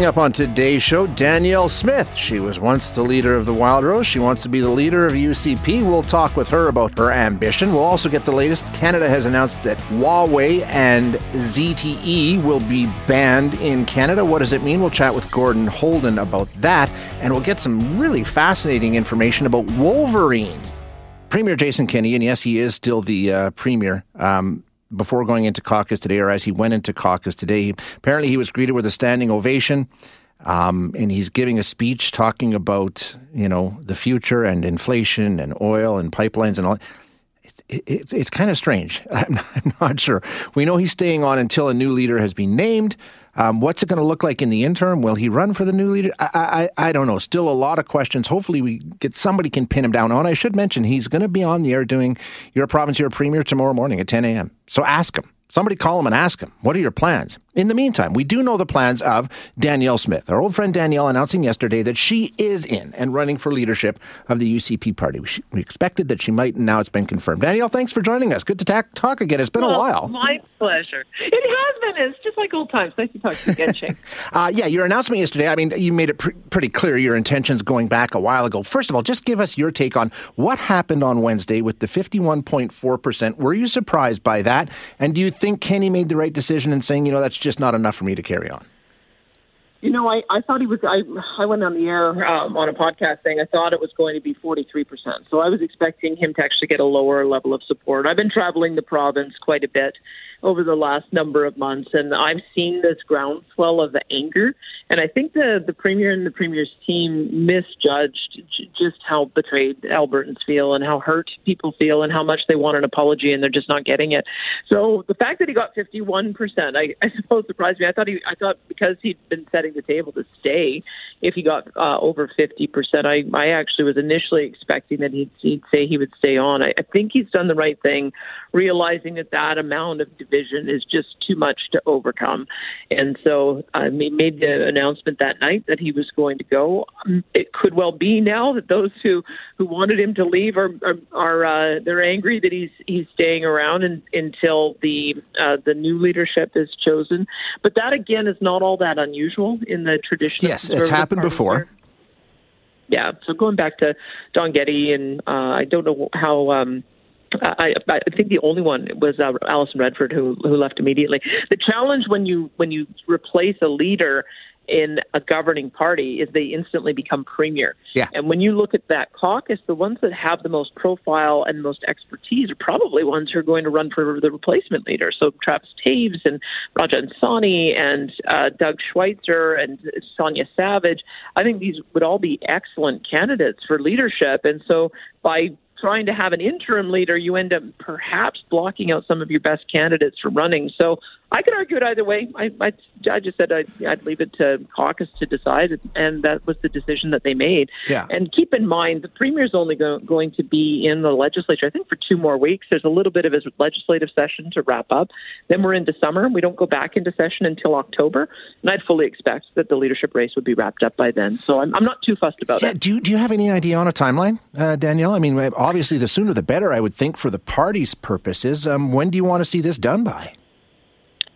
Coming up on today's show, Danielle Smith. She was once the leader of the Wildrose. She wants to be the leader of UCP. We'll talk with her about her ambition. We'll also get the latest. Canada has announced that Huawei and ZTE will be banned in Canada. What does it mean? We'll chat with Gordon Houlden about that. And we'll get some really fascinating information about Wolverines. Premier Jason Kenney, and yes, he is still the uh, premier. Um, before going into caucus today, or as he went into caucus today. Apparently, he was greeted with a standing ovation, um, and he's giving a speech talking about you know the future and inflation and oil and pipelines and all. It's it, it's kind of strange. I'm not, I'm not sure. We know he's staying on until a new leader has been named. Um, what's it going to look like in the interim? Will he run for the new leader? I, I, I don't know. Still a lot of questions. Hopefully, we get somebody can pin him down. And I should mention he's going to be on the air doing your province, your premier tomorrow morning at 10 a.m. So ask him. Somebody call him and ask him, what are your plans? In the meantime, we do know the plans of Danielle Smith. Our old friend Danielle announcing yesterday that she is in and running for leadership of the UCP party. We, we expected that she might, and now it's been confirmed. Danielle, thanks for joining us. Good to ta- talk again. It's been well, a while. My pleasure. It has been. It's just like old times. Nice to talk to you again, Shane. uh, yeah, your announcement yesterday, I mean, you made it pr- pretty clear your intentions going back a while ago. First of all, just give us your take on what happened on Wednesday with the 51.4%. Were you surprised by that? And do you think Kenney made the right decision in saying, you know, that's just not enough for me to carry on? You know, I, I thought he was. I I went on the air um, on a podcast saying I thought it was going to be 43 percent. So I was expecting him to actually get a lower level of support. I've been traveling the province quite a bit, over the last number of months, and I've seen this groundswell of anger. And I think the the premier and the premier's team misjudged j- just how betrayed Albertans feel and how hurt people feel and how much they want an apology and they're just not getting it. So the fact that he got 51 percent, I, I suppose, surprised me. I thought he, I thought because he'd been setting the table to stay, if he got uh, over 50 percent, I I actually was initially expecting that he'd, he'd say he would stay on. I, I think he's done the right thing, realizing that that amount of division is just too much to overcome. And so uh, he made the announcement that night that he was going to go. Um, it could well be now that those who, who wanted him to leave are are, are uh, they're angry that he's he's staying around and, until the uh, the new leadership is chosen. But that again is not all that unusual in the tradition. Yes, it's happened before. Yeah, so going back to Don Getty, and uh, I don't know how um, I, I think the only one was uh, Alison Redford who who left immediately. The challenge when you when you replace a leader in a governing party is they instantly become premier. Yeah. And when you look at that caucus, the ones that have the most profile and most expertise are probably ones who are going to run for the replacement leader. So Travis Toews and Rajan Sawhney and uh, Doug Schweitzer and Sonya Savage. I think these would all be excellent candidates for leadership. And so by trying to have an interim leader, you end up perhaps blocking out some of your best candidates from running. So I could argue it either way. I, I, I just said I'd, I'd leave it to caucus to decide, and that was the decision that they made. Yeah. And keep in mind, the premier's only go, going to be in the legislature, I think, for two more weeks. There's a little bit of his legislative session to wrap up. Then we're into summer. We don't go back into session until October, and I'd fully expect that the leadership race would be wrapped up by then. So I'm, I'm not too fussed about yeah, it. Do you, do you have any idea on a timeline, uh, Danielle? I mean, obviously, the sooner the better, I would think, for the party's purposes. Um, when do you want to see this done by?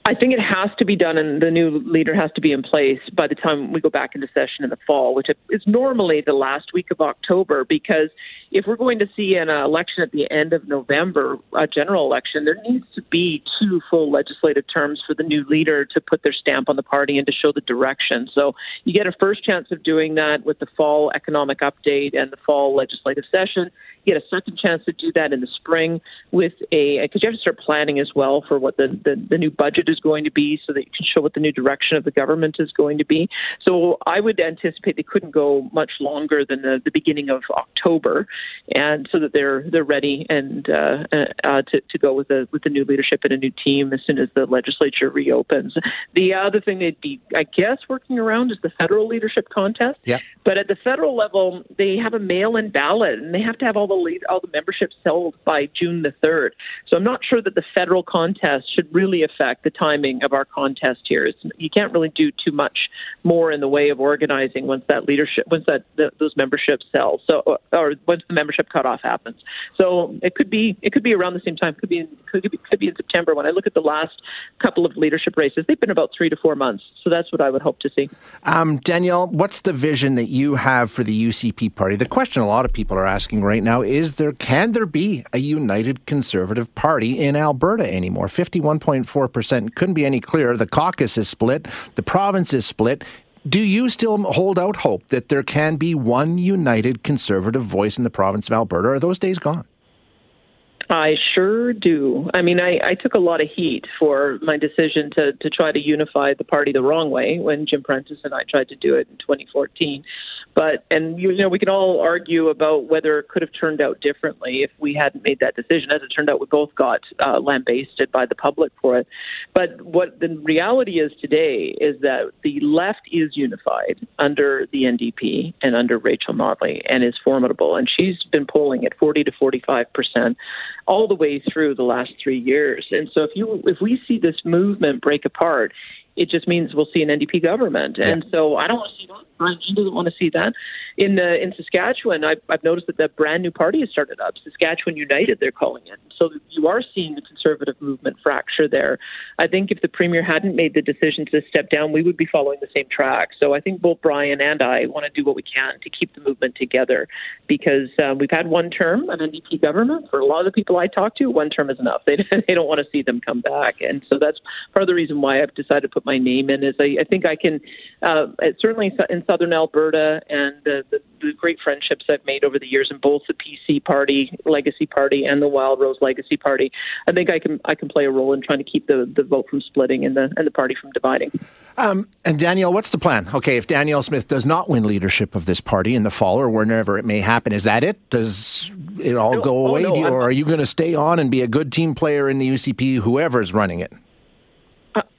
I think it has to be done, and the new leader has to be in place by the time we go back into session in the fall, which is normally the last week of October. Because if we're going to see an election at the end of November, a general election, there needs to be two full legislative terms for the new leader to put their stamp on the party and to show the direction. So you get a first chance of doing that with the fall economic update and the fall legislative session. You get a second chance to do that in the spring with a because you have to start planning as well for what the, the, the new budget is going to be so that you can show what the new direction of the government is going to be. So I would anticipate they couldn't go much longer than the, the beginning of October, and so that they're they're ready and uh, uh, to to go with the with the new leadership and a new team as soon as the legislature reopens. The other thing they'd be, I guess, working around is the federal leadership contest. Yeah. But at the federal level, they have a mail-in ballot, and they have to have all the lead, all the memberships held by June the third. So I'm not sure that the federal contest should really affect the timing of our contest here. It's, you can't really do too much more in the way of organizing once that leadership, once that the, those memberships sell, so or once the membership cutoff happens. So it could be it could be around the same time. Could be could be could be in September. When I look at the last couple of leadership races, they've been about three to four months. So that's what I would hope to see. Um, Danielle, what's the vision that you have for the UCP party? The question a lot of people are asking right now is there can there be a united conservative party in Alberta anymore? 51.4% couldn't be any clearer. The caucus is split, the province is split. Do you still hold out hope that there can be one united conservative voice in the province of Alberta? Are those days gone? I sure do. I mean, I, I took a lot of heat for my decision to, to try to unify the party the wrong way when Jim Prentice and I tried to do it in 2014. But and you know we can all argue about whether it could have turned out differently if we hadn't made that decision. As it turned out, we both got uh, lambasted by the public for it. But what the reality is today is that the left is unified under the NDP and under Rachel Notley and is formidable. And she's been polling at 40 to 45 percent all the way through the last three years. And so if you if we see this movement break apart, it just means we'll see an NDP government. Yeah. And so I don't want to see that. Brian doesn't want to see that. In uh, in Saskatchewan, I've, I've noticed that that brand new party has started up, Saskatchewan United, they're calling it. So you are seeing the conservative movement fracture there. I think if the premier hadn't made the decision to step down, we would be following the same track. So I think both Brian and I want to do what we can to keep the movement together because uh, we've had one term, an NDP government. For a lot of the people I talk to, one term is enough. They, they don't want to see them come back. And so that's part of the reason why I've decided to put my name in is I, I think I can, uh, certainly in southern Alberta and the, the, the great friendships I've made over the years in both the PC party, Legacy Party, and the Wildrose Legacy Party, I think I can I can play a role in trying to keep the, the vote from splitting and the and the party from dividing. Um, and Danielle, what's the plan? Okay, if Danielle Smith does not win leadership of this party in the fall or whenever it may happen, is that it? Does it all no, go oh, away, no, you, or are you going to stay on and be a good team player in the UCP, whoever's running it?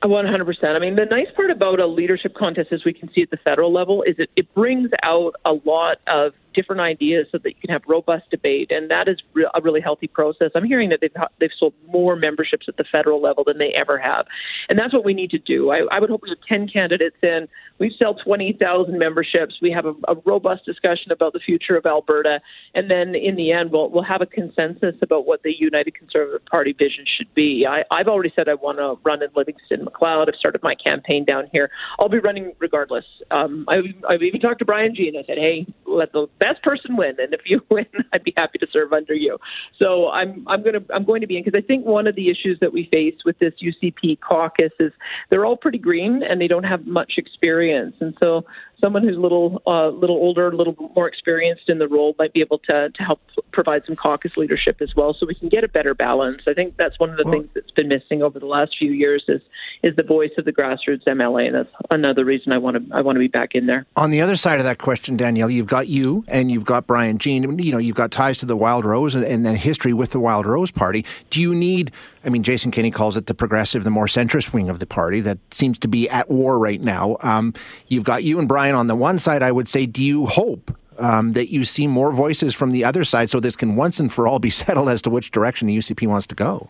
One hundred percent. I mean, the nice part about a leadership contest, as we can see at the federal level, is it, it brings out a lot of different ideas so that you can have robust debate, and that is re- a really healthy process. I'm hearing that they've they've sold more memberships at the federal level than they ever have, and that's what we need to do. I, I would hope we have ten candidates in. We sell twenty thousand memberships. We have a, a robust discussion about the future of Alberta, and then in the end, we'll we'll have a consensus about what the United Conservative Party vision should be. I, I've already said I want to run in Livingstone Macleod. I've started my campaign down here. I'll be running regardless. Um, I've, I've even talked to Brian Jean, and I said, hey, let the best person win, and if you win, I'd be happy to serve under you. So I'm I'm to I'm going to be in because I think one of the issues that we face with this UCP caucus is they're all pretty green and they don't have much experience, and so someone who's a little uh, little older, a little more experienced in the role might be able to to help provide some caucus leadership as well, so we can get a better balance. I think that's one of the well, things that's been missing over the last few years is is the voice of the grassroots MLA, and that's another reason I want to I want to be back in there. On the other side of that question, Danielle, you've got you and you've got Brian Jean. You know, you've got ties to the Wildrose and, and then history with the Wildrose Party. Do you need? I mean, Jason Kenney calls it the progressive, the more centrist wing of the party that seems to be at war right now. Um, you've got you and Brian on the one side. I would say, do you hope um, that you see more voices from the other side so this can once and for all be settled as to which direction the UCP wants to go?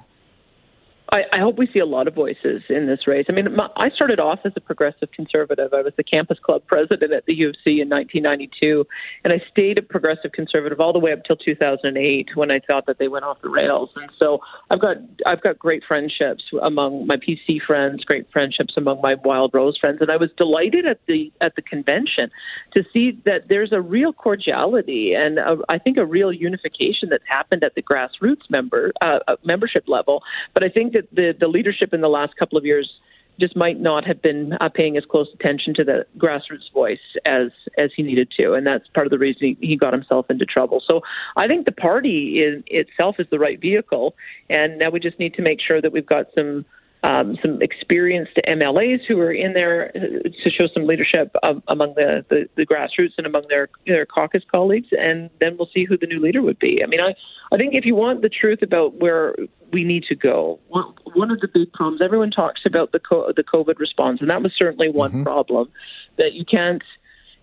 I, I hope we see a lot of voices in this race. I mean, my, I started off as a progressive conservative. I was the campus club president at the U of C in 1992, and I stayed a progressive conservative all the way up till 2008 when I thought that they went off the rails. And so I've got I've got great friendships among my PC friends, great friendships among my Wildrose friends, and I was delighted at the at the convention to see that there's a real cordiality and a, I think a real unification that's happened at the grassroots member uh, membership level. But I think that the, the leadership in the last couple of years just might not have been uh, paying as close attention to the grassroots voice as as he needed to, and that's part of the reason he, he got himself into trouble. So I think the party is, itself is the right vehicle, and now we just need to make sure that we've got some um, some experienced MLAs who are in there to show some leadership um, among the, the, the, grassroots and among their their caucus colleagues, and then we'll see who the new leader would be. I mean, I I think if you want the truth about where we need to go, one, one of the big problems everyone talks about the co- the COVID response, and that was certainly one mm-hmm. problem that you can't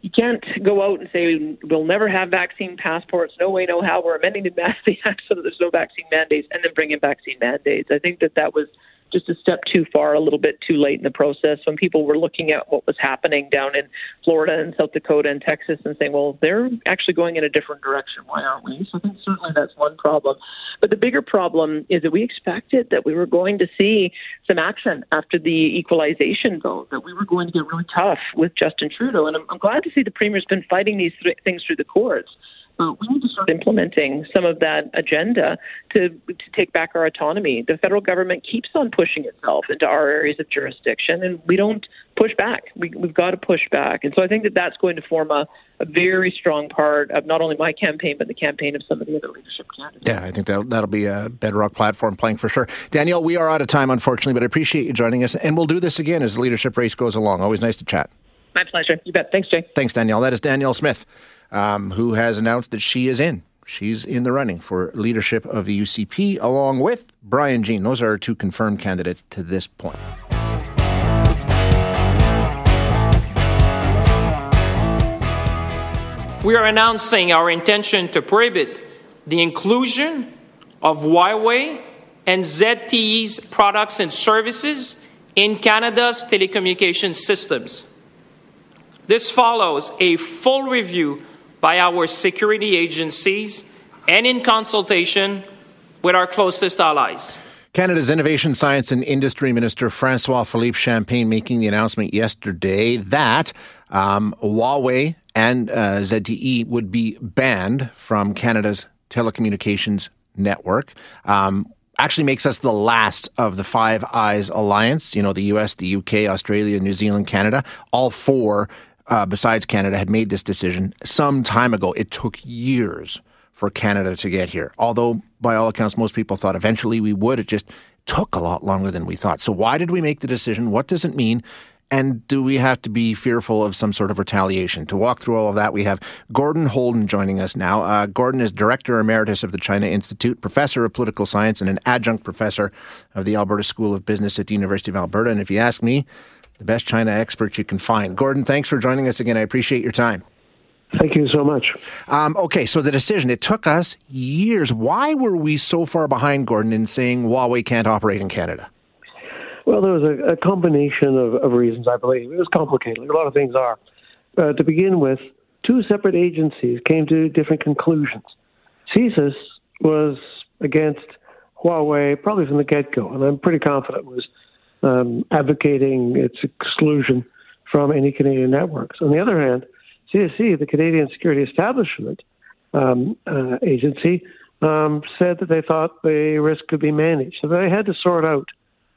you can't go out and say we'll never have vaccine passports. No way, no how. We're amending the Act so that there's no vaccine mandates, and then bring in vaccine mandates. I think that that was just a step too far, a little bit too late in the process. When people were looking at what was happening down in Florida and South Dakota and Texas and saying, well, they're actually going in a different direction. Why aren't we? So I think certainly that's one problem. But the bigger problem is that we expected that we were going to see some action after the equalization vote, that we were going to get really tough with Justin Trudeau. And I'm, I'm glad to see the Premier's been fighting these th- things through the courts. But we need to start implementing some of that agenda to, to take back our autonomy. The federal government keeps on pushing itself into our areas of jurisdiction, and we don't push back. We, we've got to push back. And so I think that that's going to form a, a very strong part of not only my campaign, but the campaign of some of the other leadership candidates. Yeah, I think that'll, that'll be a bedrock platform playing for sure. Danielle, we are out of time, unfortunately, but I appreciate you joining us, and we'll do this again as the leadership race goes along. Always nice to chat. My pleasure. You bet. Thanks, Jay. Thanks, Danielle. That is Danielle Smith, um, who has announced that she is in. She's in the running for leadership of the UCP, along with Brian Jean. Those are our two confirmed candidates to this point. We are announcing our intention to prohibit the inclusion of Huawei and ZTE's products and services in Canada's telecommunications systems. This follows a full review by our security agencies and in consultation with our closest allies. Canada's Innovation, Science and Industry Minister Francois Philippe Champagne making the announcement yesterday that um, Huawei and uh, ZTE would be banned from Canada's telecommunications network. Um, actually makes us the last of the Five Eyes alliance. You know, the US, the UK, Australia, New Zealand, Canada. All four, uh, besides Canada, had made this decision some time ago. It took years for Canada to get here. Although, by all accounts, most people thought eventually we would. It just took a lot longer than we thought. So, why did we make the decision? What does it mean? And do we have to be fearful of some sort of retaliation? To walk through all of that, we have Gordon Houlden joining us now. Uh, Gordon is Director Emeritus of the China Institute, Professor of Political Science, and an Adjunct Professor of the Alberta School of Business at the University of Alberta. And if you ask me, the best China expert you can find. Gordon, thanks for joining us again. I appreciate your time. Thank you so much. Um, okay, so the decision, it took us years. Why were we so far behind, Gordon, in saying Huawei can't operate in Canada? Well, there was a, a combination of, of, reasons, I believe. It was complicated, like a lot of things are. Uh, to begin with, two separate agencies came to different conclusions. CSIS was against Huawei probably from the get go, and I'm pretty confident was um, advocating its exclusion from any Canadian networks. On the other hand, CSE, the Canadian Security Establishment um, uh, Agency, um, said that they thought the risk could be managed. So they had to sort out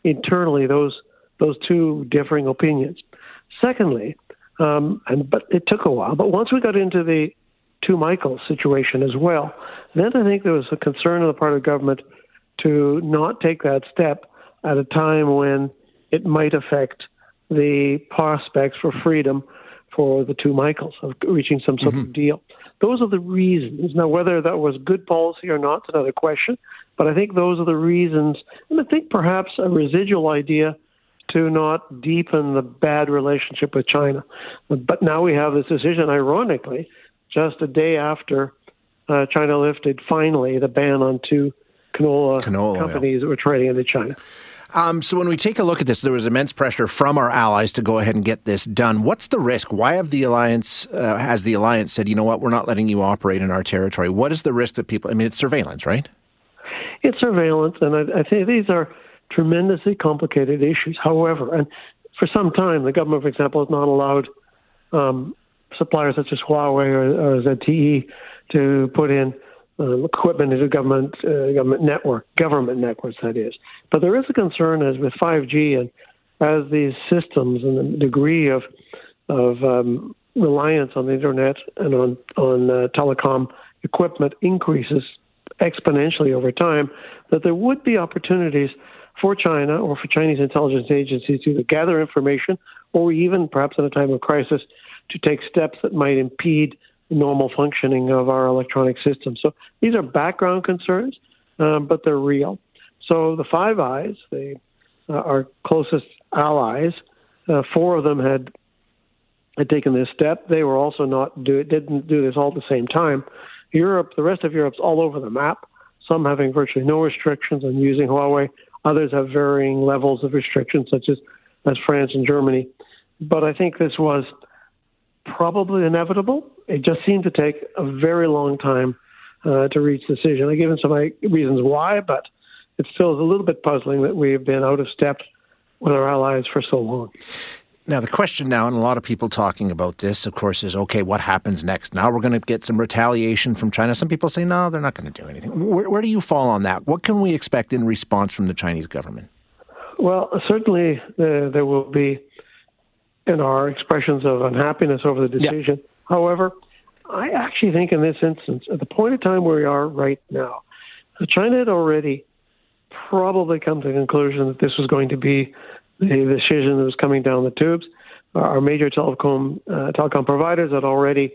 internally those those two differing opinions. Secondly, um, and but it took a while. But once we got into the two Michael situation as well, then I think there was a concern on the part of government to not take that step at a time when it might affect the prospects for freedom for the two Michaels of reaching some sort mm-hmm. of deal. Those are the reasons. Now, whether that was good policy or not is another question. But I think those are the reasons, and I think perhaps a residual idea to not deepen the bad relationship with China. But now we have this decision, ironically, just a day after uh, China lifted finally the ban on two canola, canola companies that were trading into China. Um, so when we take a look at this, there was immense pressure from our allies to go ahead and get this done. What's the risk? Why have the alliance uh, has the alliance said, you know what, we're not letting you operate in our territory? What is the risk that people? I mean, it's surveillance, right? It's surveillance, and I, I think these are tremendously complicated issues. However, and for some time, the government, for example, has not allowed um, suppliers such as Huawei or, or ZTE to put in um, equipment into government uh, government network, government networks, that is. But there is a concern as with 5G and as these systems and the degree of of um, reliance on the internet and on on uh, telecom equipment increases exponentially over time, that there would be opportunities for China or for Chinese intelligence agencies to gather information or even perhaps in a time of crisis to take steps that might impede normal functioning of our electronic systems. So these are background concerns, um, but they're real. So the Five Eyes, the, uh, our closest allies, uh, four of them had had taken this step. They were also not do didn't do this all at the same time. Europe, the rest of Europe's all over the map. Some having virtually no restrictions on using Huawei, Others have varying levels of restrictions, such as, as France and Germany. But I think this was probably inevitable. It just seemed to take a very long time uh, to reach decision. I've given some reasons why, but it still is a little bit puzzling that we have been out of step with our allies for so long. Now, the question now, and a lot of people talking about this, of course, is okay, what happens next? Now we're going to get some retaliation from China. Some people say, no, they're not going to do anything. Where, where do you fall on that? What can we expect in response from the Chinese government? Well, certainly uh, there will be in our expressions of unhappiness over the decision. However, I actually think in this instance, at the point of time where we are right now, China had already probably come to the conclusion that this was going to be the decision that was coming down the tubes. Our major telecom uh, telecom providers had already,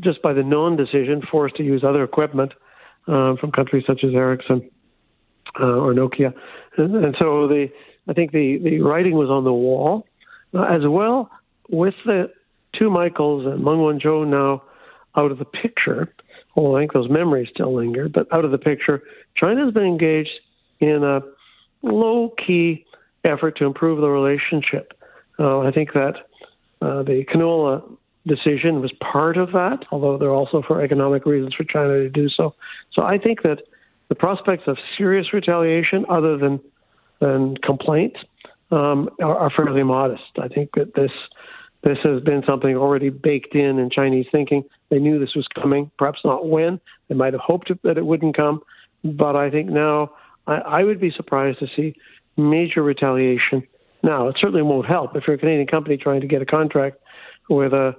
just by the non-decision, forced to use other equipment um, from countries such as Ericsson uh, or Nokia, and, and, so the I think the the writing was on the wall, uh, as well with the two Michaels and Meng Wanzhou now out of the picture. Well, I think those memories still linger, but out of the picture, China has been engaged in a low key effort to improve the relationship. Uh, I think that uh, the canola decision was part of that, although they're also for economic reasons for China to do so. So I think that the prospects of serious retaliation, other than than complaints, um, are, are fairly modest. I think that this this has been something already baked in in Chinese thinking. They knew this was coming, perhaps not when. They might have hoped that it wouldn't come, but I think now I, I would be surprised to see major retaliation. Now, it certainly won't help if you're a Canadian company trying to get a contract with a,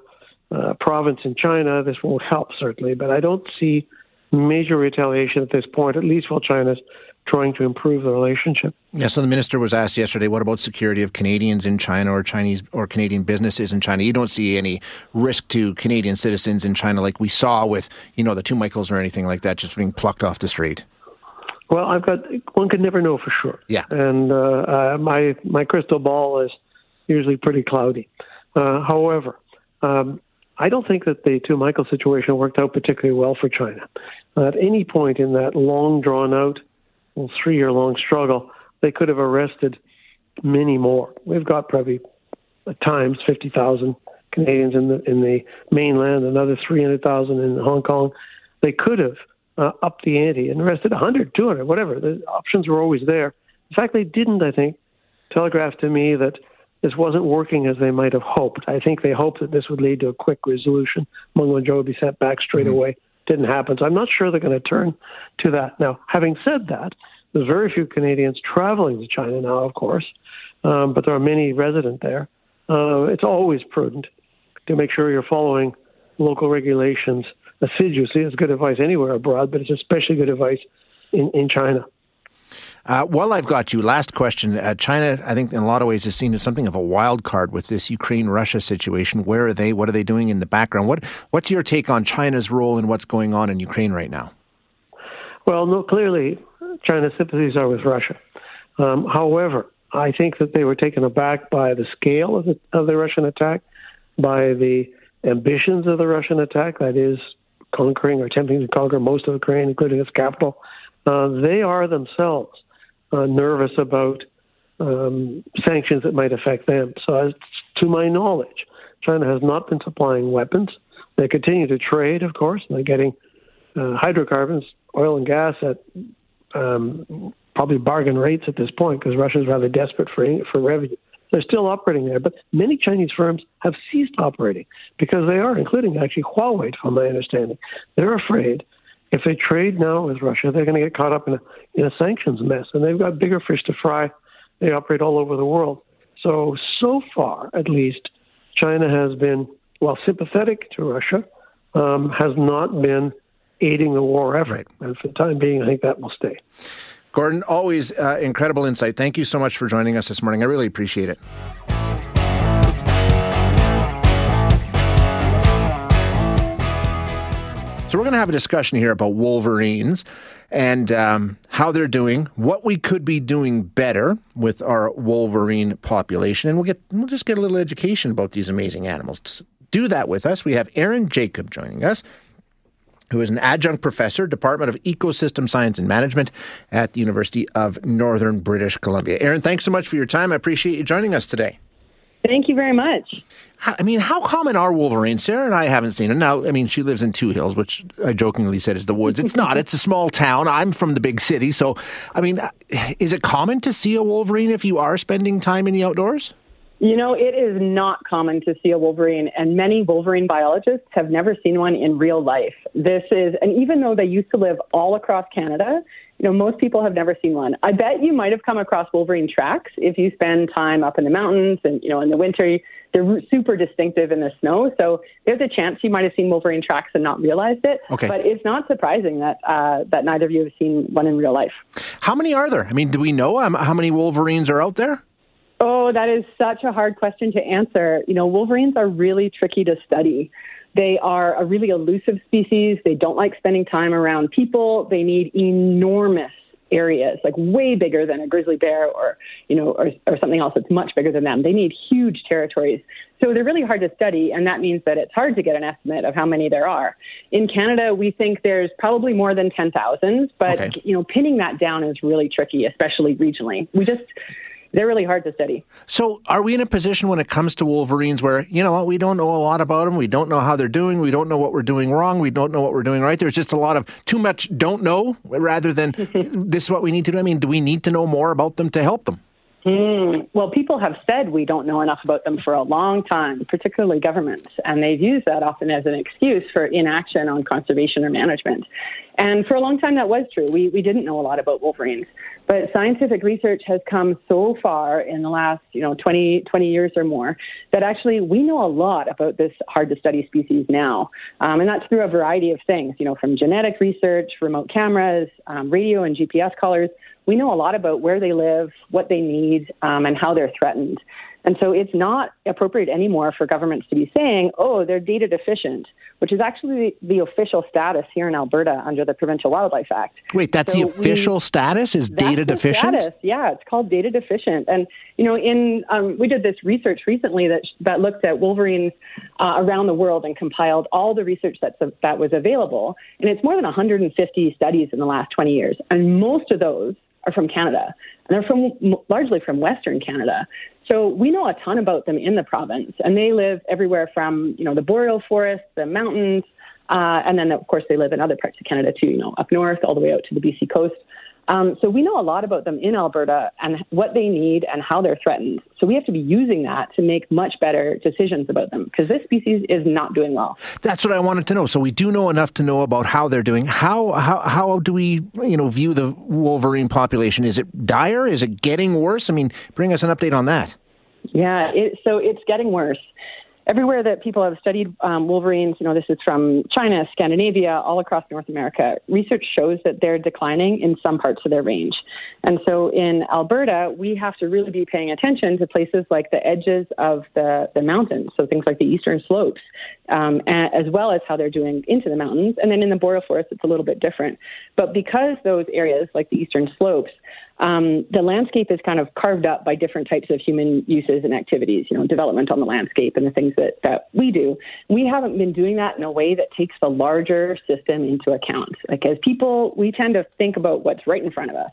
a province in China. This won't help certainly, but I don't see major retaliation at this point, at least while China's trying to improve the relationship. Yeah, so the minister was asked yesterday, what about security of Canadians in China or Chinese or Canadian businesses in China? You don't see any risk to Canadian citizens in China like we saw with, you know, the two Michaels or anything like that just being plucked off the street. Well, I've got one could never know for sure. Yeah. And uh, uh, my my crystal ball is usually pretty cloudy. Uh, however, um, I don't think that the two Michael situation worked out particularly well for China. at any point in that long drawn out, well, three year long struggle, they could have arrested many more. We've got probably at times fifty thousand Canadians in the in the mainland, another three hundred thousand in Hong Kong. They could have uh, up the ante and arrested 100, 200, whatever. The options were always there. In fact, they didn't, I think, telegraph to me that this wasn't working as they might have hoped. I think they hoped that this would lead to a quick resolution. Meng Wanzhou would be sent back straight mm-hmm. away. Didn't happen. So I'm not sure they're going to turn to that. Now, having said that, there's very few Canadians traveling to China now, of course, um, but there are many resident there. Uh, it's always prudent to make sure you're following local regulations assiduously. It's good advice anywhere abroad, but it's especially good advice in, in China. Uh, while I've got you, last question. Uh, China, I think, in a lot of ways, is seen as something of a wild card with this Ukraine-Russia situation. Where are they? What are they doing in the background? What What's your take on China's role in what's going on in Ukraine right now? Well, no, clearly, China's sympathies are with Russia. Um, however, I think that they were taken aback by the scale of the, of the Russian attack, by the ambitions of the Russian attack. That is, conquering or attempting to conquer most of Ukraine, including its capital, uh, they are themselves uh, nervous about um, sanctions that might affect them. So, as to my knowledge, China has not been supplying weapons. They continue to trade, of course. and They're getting uh, hydrocarbons, oil and gas at um, probably bargain rates at this point because Russia is rather desperate for for revenue. They're still operating there, but many Chinese firms have ceased operating because they are, including actually Huawei, from my understanding. They're afraid if they trade now with Russia, they're going to get caught up in a, in a sanctions mess, and they've got bigger fish to fry. They operate all over the world. So, so far, at least, China has been, while sympathetic to Russia, um, has not been aiding the war effort. Right. And for the time being, I think that will stay. Gordon, always uh, incredible insight. Thank you so much for joining us this morning. I really appreciate it. So, we're going to have a discussion here about Wolverines and um, how they're doing, what we could be doing better with our Wolverine population, and we'll get we'll just get a little education about these amazing animals. To do that with us, we have Aerin Jacob joining us. who is an adjunct professor, Department of Ecosystem Science and Management at the University of Northern British Columbia. Aaron, thanks so much for your time. I appreciate you joining us today. Thank you very much. I mean, how common are wolverines? Sarah and I haven't seen them. Now, I mean, she lives in Two Hills, which I jokingly said is the woods. It's not. it's a small town. I'm from the big city. So, I mean, is it common to see a wolverine if you are spending time in the outdoors? You know, it is not common to see a wolverine, and many wolverine biologists have never seen one in real life. This is, and even though they used to live all across Canada, you know, most people have never seen one. I bet you might have come across wolverine tracks if you spend time up in the mountains and, you know, in the winter, they're super distinctive in the snow. So there's a chance you might have seen wolverine tracks and not realized it. Okay. But it's not surprising that uh, that neither of you have seen one in real life. How many are there? I mean, do we know um, how many wolverines are out there? Oh, that is such a hard question to answer. You know, wolverines are really tricky to study. They are a really elusive species. They don't like spending time around people. They need enormous areas, like way bigger than a grizzly bear or, you know, or, or something else that's much bigger than them. They need huge territories. So they're really hard to study, and that means that it's hard to get an estimate of how many there are. In Canada, we think there's probably more than 10,000, but, Okay. you know, pinning that down is really tricky, especially regionally. We just, they're really hard to study. So, are we in a position when it comes to wolverines where, you know what, we don't know a lot about them, we don't know how they're doing, we don't know what we're doing wrong, we don't know what we're doing right? There's just a lot of too much don't know rather than this is what we need to do. I mean, do we need to know more about them to help them? Mm, well, people have said we don't know enough about them for a long time, particularly governments, and they've used that often as an excuse for inaction on conservation or management. And for a long time, that was true. We, we didn't know a lot about wolverines. But scientific research has come so far in the last, you know, 20, 20 years or more that actually we know a lot about this hard to study species now. Um, and that's through a variety of things, you know, from genetic research, remote cameras, um, radio and GPS collars. We know a lot about where they live, what they need, um, and how they're threatened. And so it's not appropriate anymore for governments to be saying, oh, they're data deficient, which is actually the official status here in Alberta under the Provincial Wildlife Act. Wait, that's So the we- official status is data deficient? Status. Yeah, it's called data deficient. And you know, in um, we did this research recently that that looked at wolverines uh, around the world and compiled all the research that's that was available. And it's more than 150 studies in the last 20 years, and most of those are from Canada, and they're from largely from Western Canada. So we know a ton about them in the province, and they live everywhere from you know the boreal forest, the mountains, uh, and then of course they live in other parts of Canada too. You know, up north all the way out to the BC coast. Um, so we know a lot about them in Alberta and what they need and how they're threatened. So we have to be using that to make much better decisions about them because this species is not doing well. That's what I wanted to know. So we do know enough to know about how they're doing. How how how do we you know view the wolverine population? Is it dire? Is it getting worse? I mean, bring us an update on that. Yeah, it, so it's getting worse. Everywhere that people have studied um, wolverines, you know, this is from China, Scandinavia, all across North America, research shows that they're declining in some parts of their range. And so in Alberta, we have to really be paying attention to places like the edges of the, the mountains, so things like the eastern slopes, um, as well as how they're doing into the mountains. And then in the boreal forest, it's a little bit different. But because those areas, like the eastern slopes, um, the landscape is kind of carved up by different types of human uses and activities, you know, development on the landscape and the things that, that we do. We haven't been doing that in a way that takes the larger system into account. Like as people, we tend to think about what's right in front of us.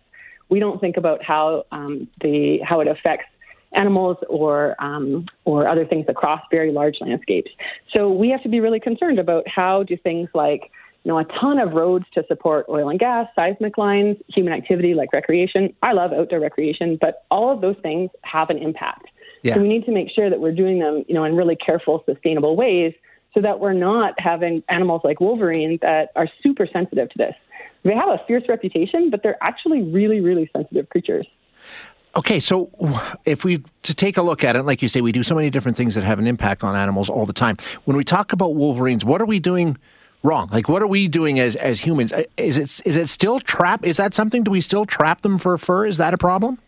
We don't think about how um, the how it affects animals or um, or other things across very large landscapes. So we have to be really concerned about how do things like you know, a ton of roads to support oil and gas, seismic lines, human activity like recreation. I love outdoor recreation, but all of those things have an impact. Yeah. So we need to make sure that we're doing them, you know, in really careful, sustainable ways so that we're not having animals like wolverine that are super sensitive to this. They have a fierce reputation, but they're actually really, really sensitive creatures. Okay, so if we to take a look at it, like you say, we do so many different things that have an impact on animals all the time. When we talk about wolverines, what are we doing wrong? Like, what are we doing as as humans? Uh, Is it is it still trap? Is that something? Do we still trap them for fur? Is that a problem?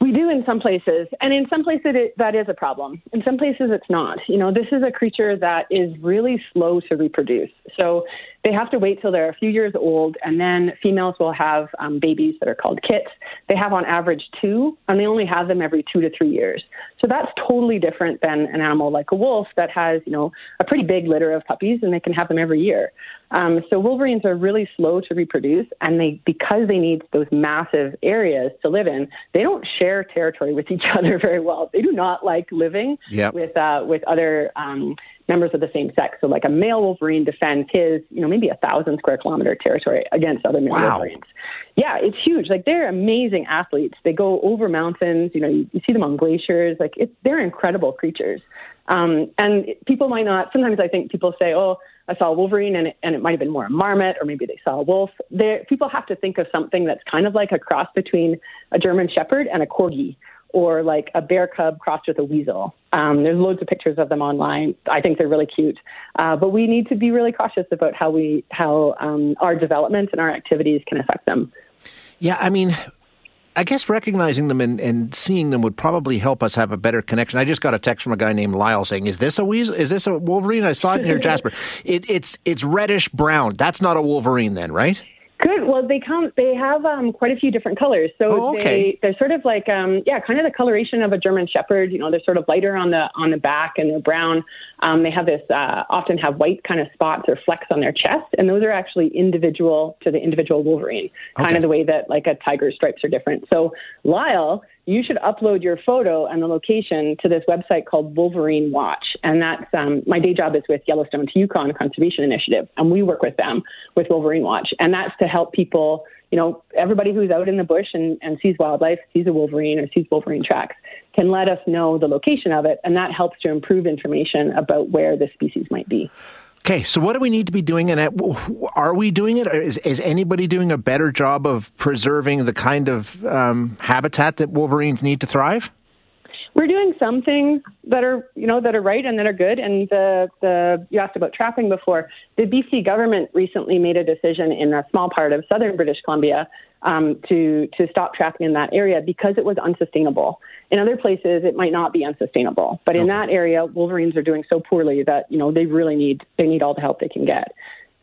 We do in some places, and in some places it, that is a problem. In some places it's not. You know, this is a creature that is really slow to reproduce. So they have to wait till they're a few years old, and then females will have um, babies that are called kits. They have on average two, and they only have them every two to three years. So that's totally different than an animal like a wolf that has, you know, a pretty big litter of puppies, and they can have them every year. Um, so wolverines are really slow to reproduce, and they because they need those massive areas to live in, they don't share territory with each other very well. They do not like living yep. with uh, with other um, members of the same sex. So, like a male wolverine defends his, you know, maybe a thousand square kilometer territory against other male wow. wolverines. Yeah, it's huge. Like they're amazing athletes. They go over mountains. You know, you, you see them on glaciers. Like it, they're incredible creatures. Um, and people might not. Sometimes I think people say, "Oh, I saw a wolverine," and it, and it might have been more a marmot, or maybe they saw a wolf. There, people have to think of something that's kind of like a cross between a German Shepherd and a corgi, or like a bear cub crossed with a weasel. Um, there's loads of pictures of them online. I think they're really cute, uh, but we need to be really cautious about how we how um, our development and our activities can affect them. Yeah, I mean, I guess recognizing them and, and seeing them would probably help us have a better connection. I just got a text from a guy named Lyle saying, "Is this a weasel? Is this a wolverine?" I saw it near Jasper. It, it's it's reddish brown. That's not a wolverine, then, right? Good. Well, they come. They have um, quite a few different colors. So oh, okay. they they're sort of like um, yeah, kind of the coloration of a German Shepherd. You know, they're sort of lighter on the on the back and they're brown. Um, they have this uh, often have white kind of spots or flecks on their chest, and those are actually individual to the individual Wolverine. Okay. Kind of the way that like a tiger's stripes are different. So Lyle you should upload your photo and the location to this website called Wolverine Watch. And that's um, my day job is with Yellowstone to Yukon Conservation Initiative, and we work with them with Wolverine Watch, and that's to help people. You know, everybody who's out in the bush and, and sees wildlife, sees a wolverine or sees wolverine tracks, can let us know the location of it, and that helps to improve information about where the species might be. Okay, so what do we need to be doing, and are we doing it? Is, is anybody doing a better job of preserving the kind of um, habitat that wolverines need to thrive? We're doing some things that are, you know, that are right and that are good. And the, the you asked about trapping before. The BC government recently made a decision in a small part of southern British Columbia um, to to stop trapping in that area because it was unsustainable. In other places, it might not be unsustainable, but in that area, wolverines are doing so poorly that you know they really need they need all the help they can get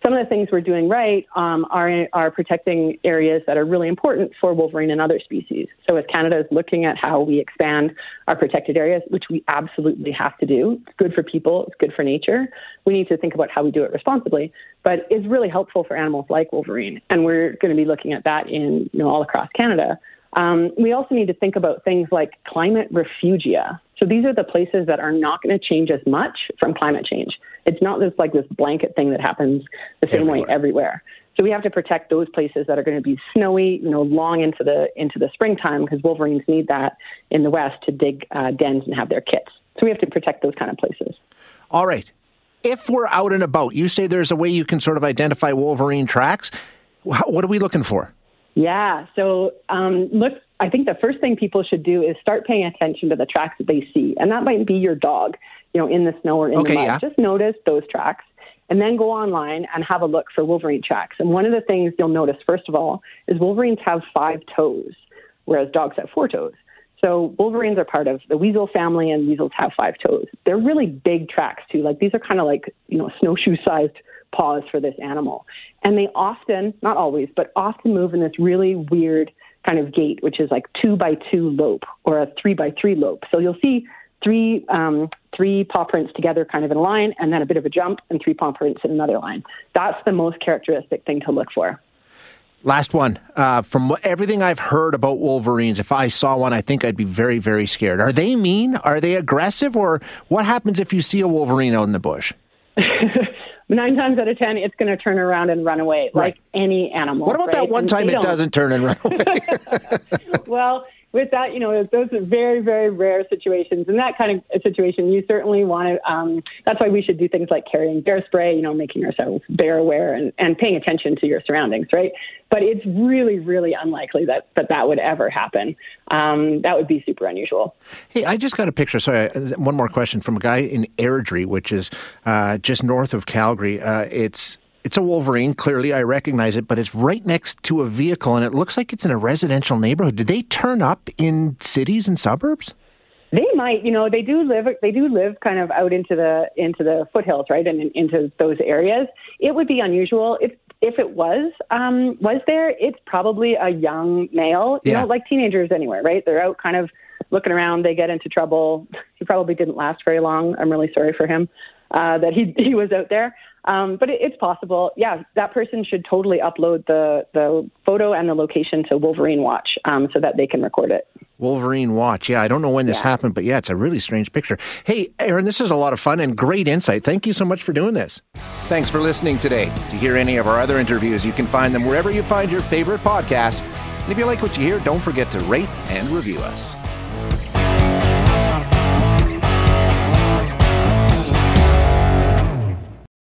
some of the things we're doing right um, are, are protecting areas that are really important for wolverine and other species. So, as Canada is looking at how we expand our protected areas, which we absolutely have to do, it's good for people, it's good for nature. We need to think about how we do it responsibly, but it's really helpful for animals like wolverine, and we're going to be looking at that in you know all across Canada. Um, we also need to think about things like climate refugia. So these are the places that are not going to change as much from climate change. It's not just like this blanket thing that happens the same everywhere. way everywhere. So we have to protect those places that are going to be snowy, you know, long into the into the springtime because wolverines need that in the west to dig uh, dens and have their kits. So we have to protect those kind of places. All right. If we're out and about, you say there's a way you can sort of identify wolverine tracks. What are we looking for? Yeah. So um, look, I think the first thing people should do is start paying attention to the tracks that they see, and that might be your dog, you know, in the snow or in okay, the mud. Yeah. Just notice those tracks, and then go online and have a look for wolverine tracks. And one of the things you'll notice, first of all, is wolverines have five toes, whereas dogs have four toes. So wolverines are part of the weasel family, and weasels have five toes. They're really big tracks too. Like these are kind of like you know snowshoe-sized paws for this animal. And they often, not always, but often move in this really weird kind of gait, which is like two by two lope or a three by three lope. So you'll see three um, three paw prints together kind of in a line and then a bit of a jump and three paw prints in another line. That's the most characteristic thing to look for. Last one. Uh, from everything I've heard about Wolverines, if I saw one, I think I'd be very, very scared. Are they mean? Are they aggressive? Or what happens if you see a Wolverine out in the bush? nine times out of ten, it's going to turn around and run away, right. like any animal. What about right? that one time it don't. doesn't turn and run away? well, with that, you know, those are very, very rare situations. In that kind of situation, you certainly want to, um, that's why we should do things like carrying bear spray, you know, making ourselves bear aware and, and paying attention to your surroundings, right? But it's really, really unlikely that that, that would ever happen. Um, that would be super unusual. Hey, I just got a picture. Sorry, uh, one more question from a guy in Airdrie, which is uh, just north of Calgary. Uh, it's it's a Wolverine. Clearly, I recognize it, but it's right next to a vehicle, and it looks like it's in a residential neighborhood. Do they turn up in cities and suburbs? They might, you know, they do live. They do live kind of out into the into the foothills, right, and into those areas. It would be unusual if if it was um, was there. It's probably a young male, you Yeah. know, like teenagers anywhere, right? They're out kind of looking around. They get into trouble. He probably didn't last very long. I'm really sorry for him uh, that he he was out there. Um, but it, it's possible. Yeah, that person should totally upload the the photo and the location to Wolverine Watch um, so that they can record it. Wolverine Watch. Yeah, I don't know when this Yeah. happened, but yeah, it's a really strange picture. Hey, Aerin, this is a lot of fun and great insight. Thank you so much for doing this. Thanks for listening today. To hear any of our other interviews, you can find them wherever you find your favorite podcasts. And if you like what you hear, don't forget to rate and review us.